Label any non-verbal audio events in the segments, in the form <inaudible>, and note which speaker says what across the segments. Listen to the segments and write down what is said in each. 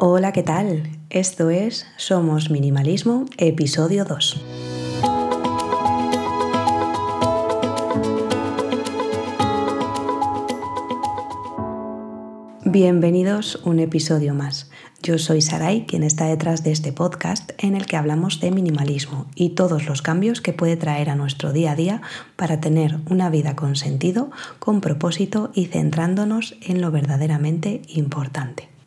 Speaker 1: Hola, ¿qué tal? Esto es Somos Minimalismo, episodio 2. Bienvenidos un episodio más. Yo soy Sarai, quien está detrás de este podcast en el que hablamos de minimalismo y todos los cambios que puede traer a nuestro día a día para tener una vida con sentido, con propósito y centrándonos en lo verdaderamente importante.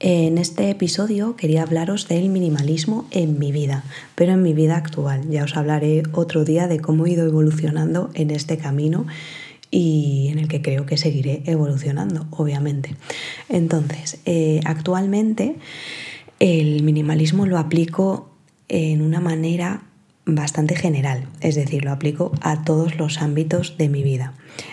Speaker 1: En este episodio quería hablaros del minimalismo en mi vida, pero en mi vida actual. Ya os hablaré otro día de cómo he ido evolucionando en este camino y en el que creo que seguiré evolucionando, obviamente. Entonces, eh, actualmente el minimalismo lo aplico en una manera bastante general, es decir, lo aplico a todos los ámbitos de mi vida.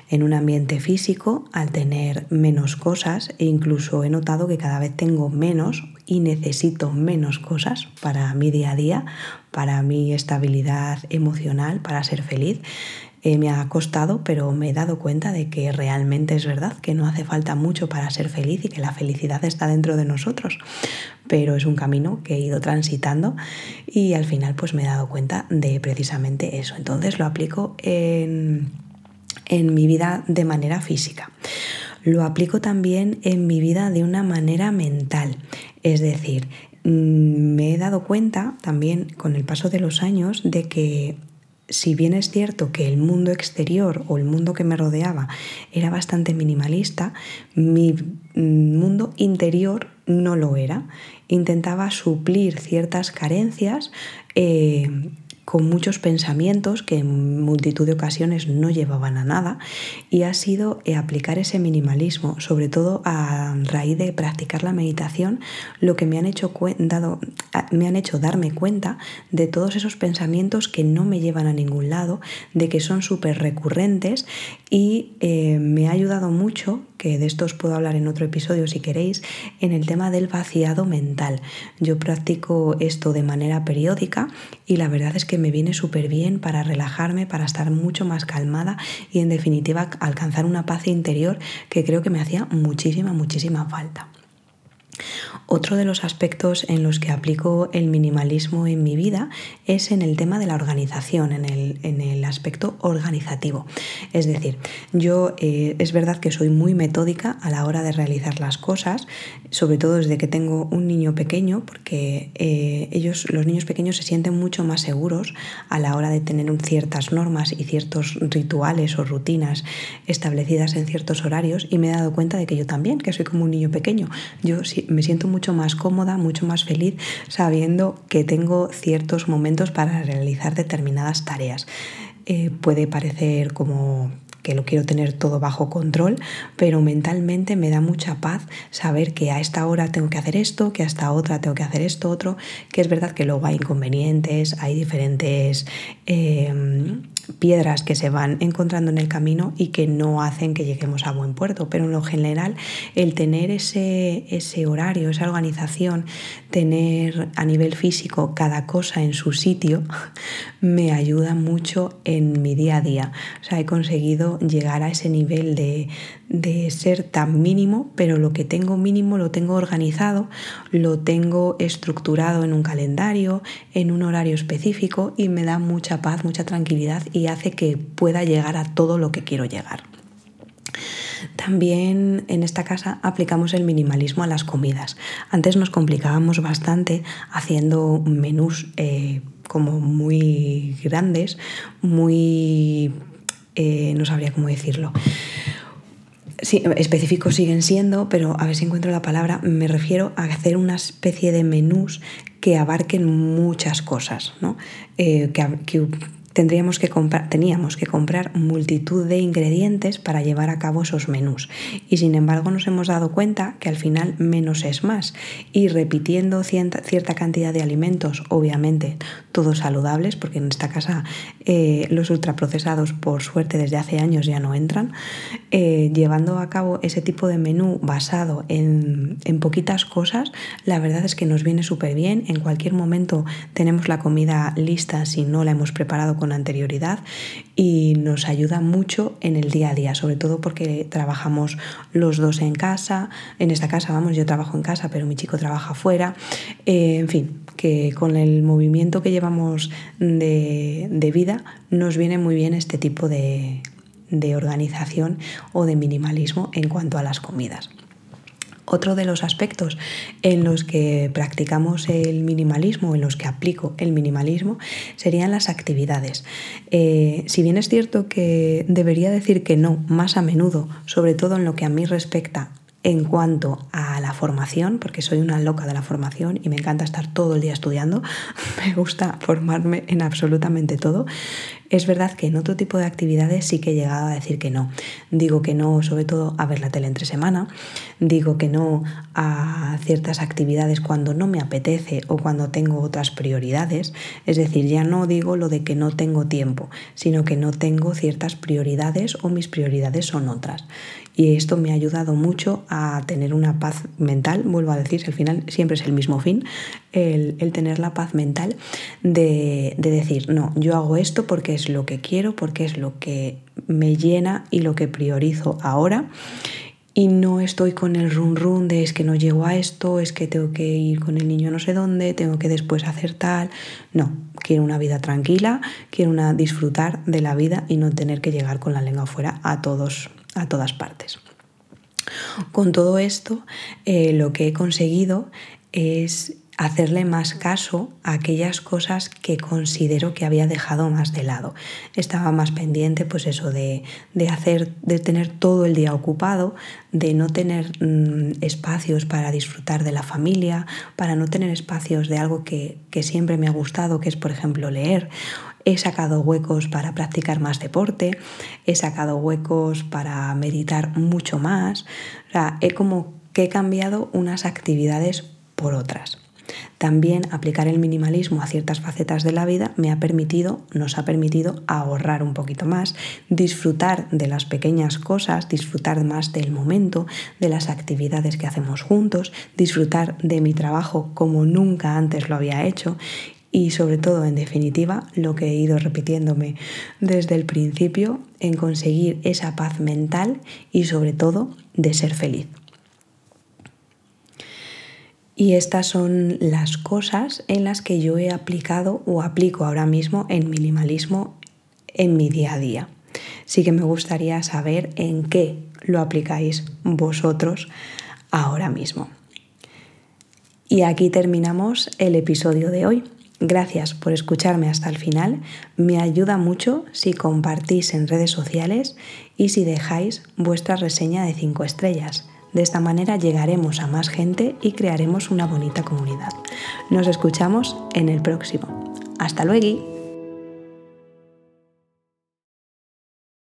Speaker 1: En un ambiente físico, al tener menos cosas, e incluso he notado que cada vez tengo menos y necesito menos cosas para mi día a día, para mi estabilidad emocional, para ser feliz. Eh, me ha costado, pero me he dado cuenta de que realmente es verdad, que no hace falta mucho para ser feliz y que la felicidad está dentro de nosotros. Pero es un camino que he ido transitando y al final pues me he dado cuenta de precisamente eso. Entonces lo aplico en, en mi vida de manera física. Lo aplico también en mi vida de una manera mental. Es decir, mm, me he dado cuenta también con el paso de los años de que si bien es cierto que el mundo exterior o el mundo que me rodeaba era bastante minimalista, mi mundo interior no lo era. Intentaba suplir ciertas carencias eh, con muchos pensamientos que en multitud de ocasiones no llevaban a nada y ha sido eh, aplicar ese minimalismo, sobre todo a raíz de practicar la meditación, lo que me han hecho, dado, me han hecho darme cuenta de todos esos pensamientos que no me llevan a ningún lado, de que son súper recurrentes y eh, me ha ayudado mucho, que de esto os puedo hablar en otro episodio si queréis, en el tema del vaciado mental. Yo practico esto de manera periódica y la verdad es que me viene súper bien para relajarme, para estar mucho más calmada y en definitiva alcanzar una paz interior que creo que me hacía muchísima, muchísima falta. Otro de los aspectos en los que aplico el minimalismo en mi vida es en el tema de la organización, en el, aspecto organizativo. Es decir, yo eh, es verdad que soy muy metódica a la hora de realizar las cosas, sobre todo desde que tengo un niño pequeño, porque eh, ellos, los niños pequeños, se sienten mucho más seguros a la hora de tener ciertas normas y ciertos rituales o rutinas establecidas en ciertos horarios y me he dado cuenta de que yo también, que soy como un niño pequeño. Yo me siento mucho más cómoda, mucho más feliz sabiendo que tengo ciertos momentos para realizar determinadas tareas. Eh, puede parecer como que lo quiero tener todo bajo control, pero mentalmente me da mucha paz saber que a esta hora tengo que hacer esto, que a esta otra tengo que hacer esto, otro, que es verdad que luego hay inconvenientes, hay diferentes eh, piedras que se van encontrando en el camino y que no hacen que lleguemos a buen puerto. Pero en lo general, el tener ese, ese horario, esa organización, tener a nivel físico cada cosa en su sitio, <laughs> me ayuda mucho en mi día a día. O sea, he conseguido llegar a ese nivel de, de ser tan mínimo, pero lo que tengo mínimo lo tengo organizado, lo tengo estructurado en un calendario, en un horario específico y me da mucha paz, mucha tranquilidad y hace que pueda llegar a todo lo que quiero llegar. También en esta casa aplicamos el minimalismo a las comidas. Antes nos complicábamos bastante haciendo menús eh, como muy grandes, muy... Eh, no sabría cómo decirlo Sí, específicos siguen siendo, pero a ver si encuentro la palabra, me refiero a hacer una especie de menús que abarquen muchas cosas, ¿no? Eh, que tendríamos que comprar, teníamos que comprar multitud de ingredientes para llevar a cabo esos menús. Y sin embargo nos hemos dado cuenta que al final menos es más. Y repitiendo cierta, cantidad de alimentos, obviamente todos saludables, porque en esta casa eh, los ultraprocesados por suerte desde hace años ya no entran, eh, llevando a cabo ese tipo de menú basado en, en poquitas cosas, la verdad es que nos viene súper bien. En cualquier momento tenemos la comida lista si no la hemos preparado con anterioridad y nos ayuda mucho en el día a día, sobre todo porque trabajamos los dos en casa, en esta casa, vamos, yo trabajo en casa, pero mi chico trabaja fuera, eh, en fin, que con el movimiento que llevamos de, de vida nos viene muy bien este tipo de, de organización o de minimalismo en cuanto a las comidas. Otro de los aspectos en los que practicamos el minimalismo, en los que aplico el minimalismo, serían las actividades. Eh, si bien es cierto que debería decir que no más a menudo, sobre todo en lo que a mí respecta en cuanto a la formación, porque soy una loca de la formación y me encanta estar todo el día estudiando, <laughs> me gusta formarme en absolutamente todo, es verdad que en otro tipo de actividades sí que he llegado a decir que no. Digo que no sobre todo a ver la tele entre semana, digo que no a ciertas actividades cuando no me apetece o cuando tengo otras prioridades, es decir, ya no digo lo de que no tengo tiempo, sino que no tengo ciertas prioridades o mis prioridades son otras y esto me ha ayudado mucho a tener una paz mental, vuelvo a decir, al final siempre es el mismo fin, el, tener la paz mental de, de, decir, no, yo hago esto porque es lo que quiero, porque es lo que me llena y lo que priorizo ahora. Y no estoy con el run run de es que no llego a esto, es que tengo que ir con el niño no sé dónde, tengo que después hacer tal. No, quiero una vida tranquila, quiero una disfrutar de la vida y no tener que llegar con la lengua afuera a todos a todas partes. Con todo esto, eh, lo que he conseguido es hacerle más caso a aquellas cosas que considero que había dejado más de lado. Estaba más pendiente, pues eso, de, hacer, de tener todo el día ocupado, de no tener mm, espacios para disfrutar de la familia, para no tener espacios de algo que, que siempre me ha gustado, que es, por ejemplo, leer he sacado huecos para practicar más deporte, he sacado huecos para meditar mucho más, o sea, he como que he cambiado unas actividades por otras. También aplicar el minimalismo a ciertas facetas de la vida me ha permitido, nos ha permitido ahorrar un poquito más, disfrutar de las pequeñas cosas, disfrutar más del momento, de las actividades que hacemos juntos, disfrutar de mi trabajo como nunca antes lo había hecho y sobre todo, en definitiva, lo que he ido repitiéndome desde el principio en conseguir esa paz mental y sobre todo de ser feliz. Y estas son las cosas en las que yo he aplicado o aplico ahora mismo en minimalismo en mi día a día. Sí que me gustaría saber en qué lo aplicáis vosotros ahora mismo. Y aquí terminamos el episodio de hoy. Gracias por escucharme hasta el final. Me ayuda mucho si compartís en redes sociales y si dejáis vuestra reseña de 5 estrellas. De esta manera llegaremos a más gente y crearemos una bonita comunidad. Nos escuchamos en el próximo. Hasta luego.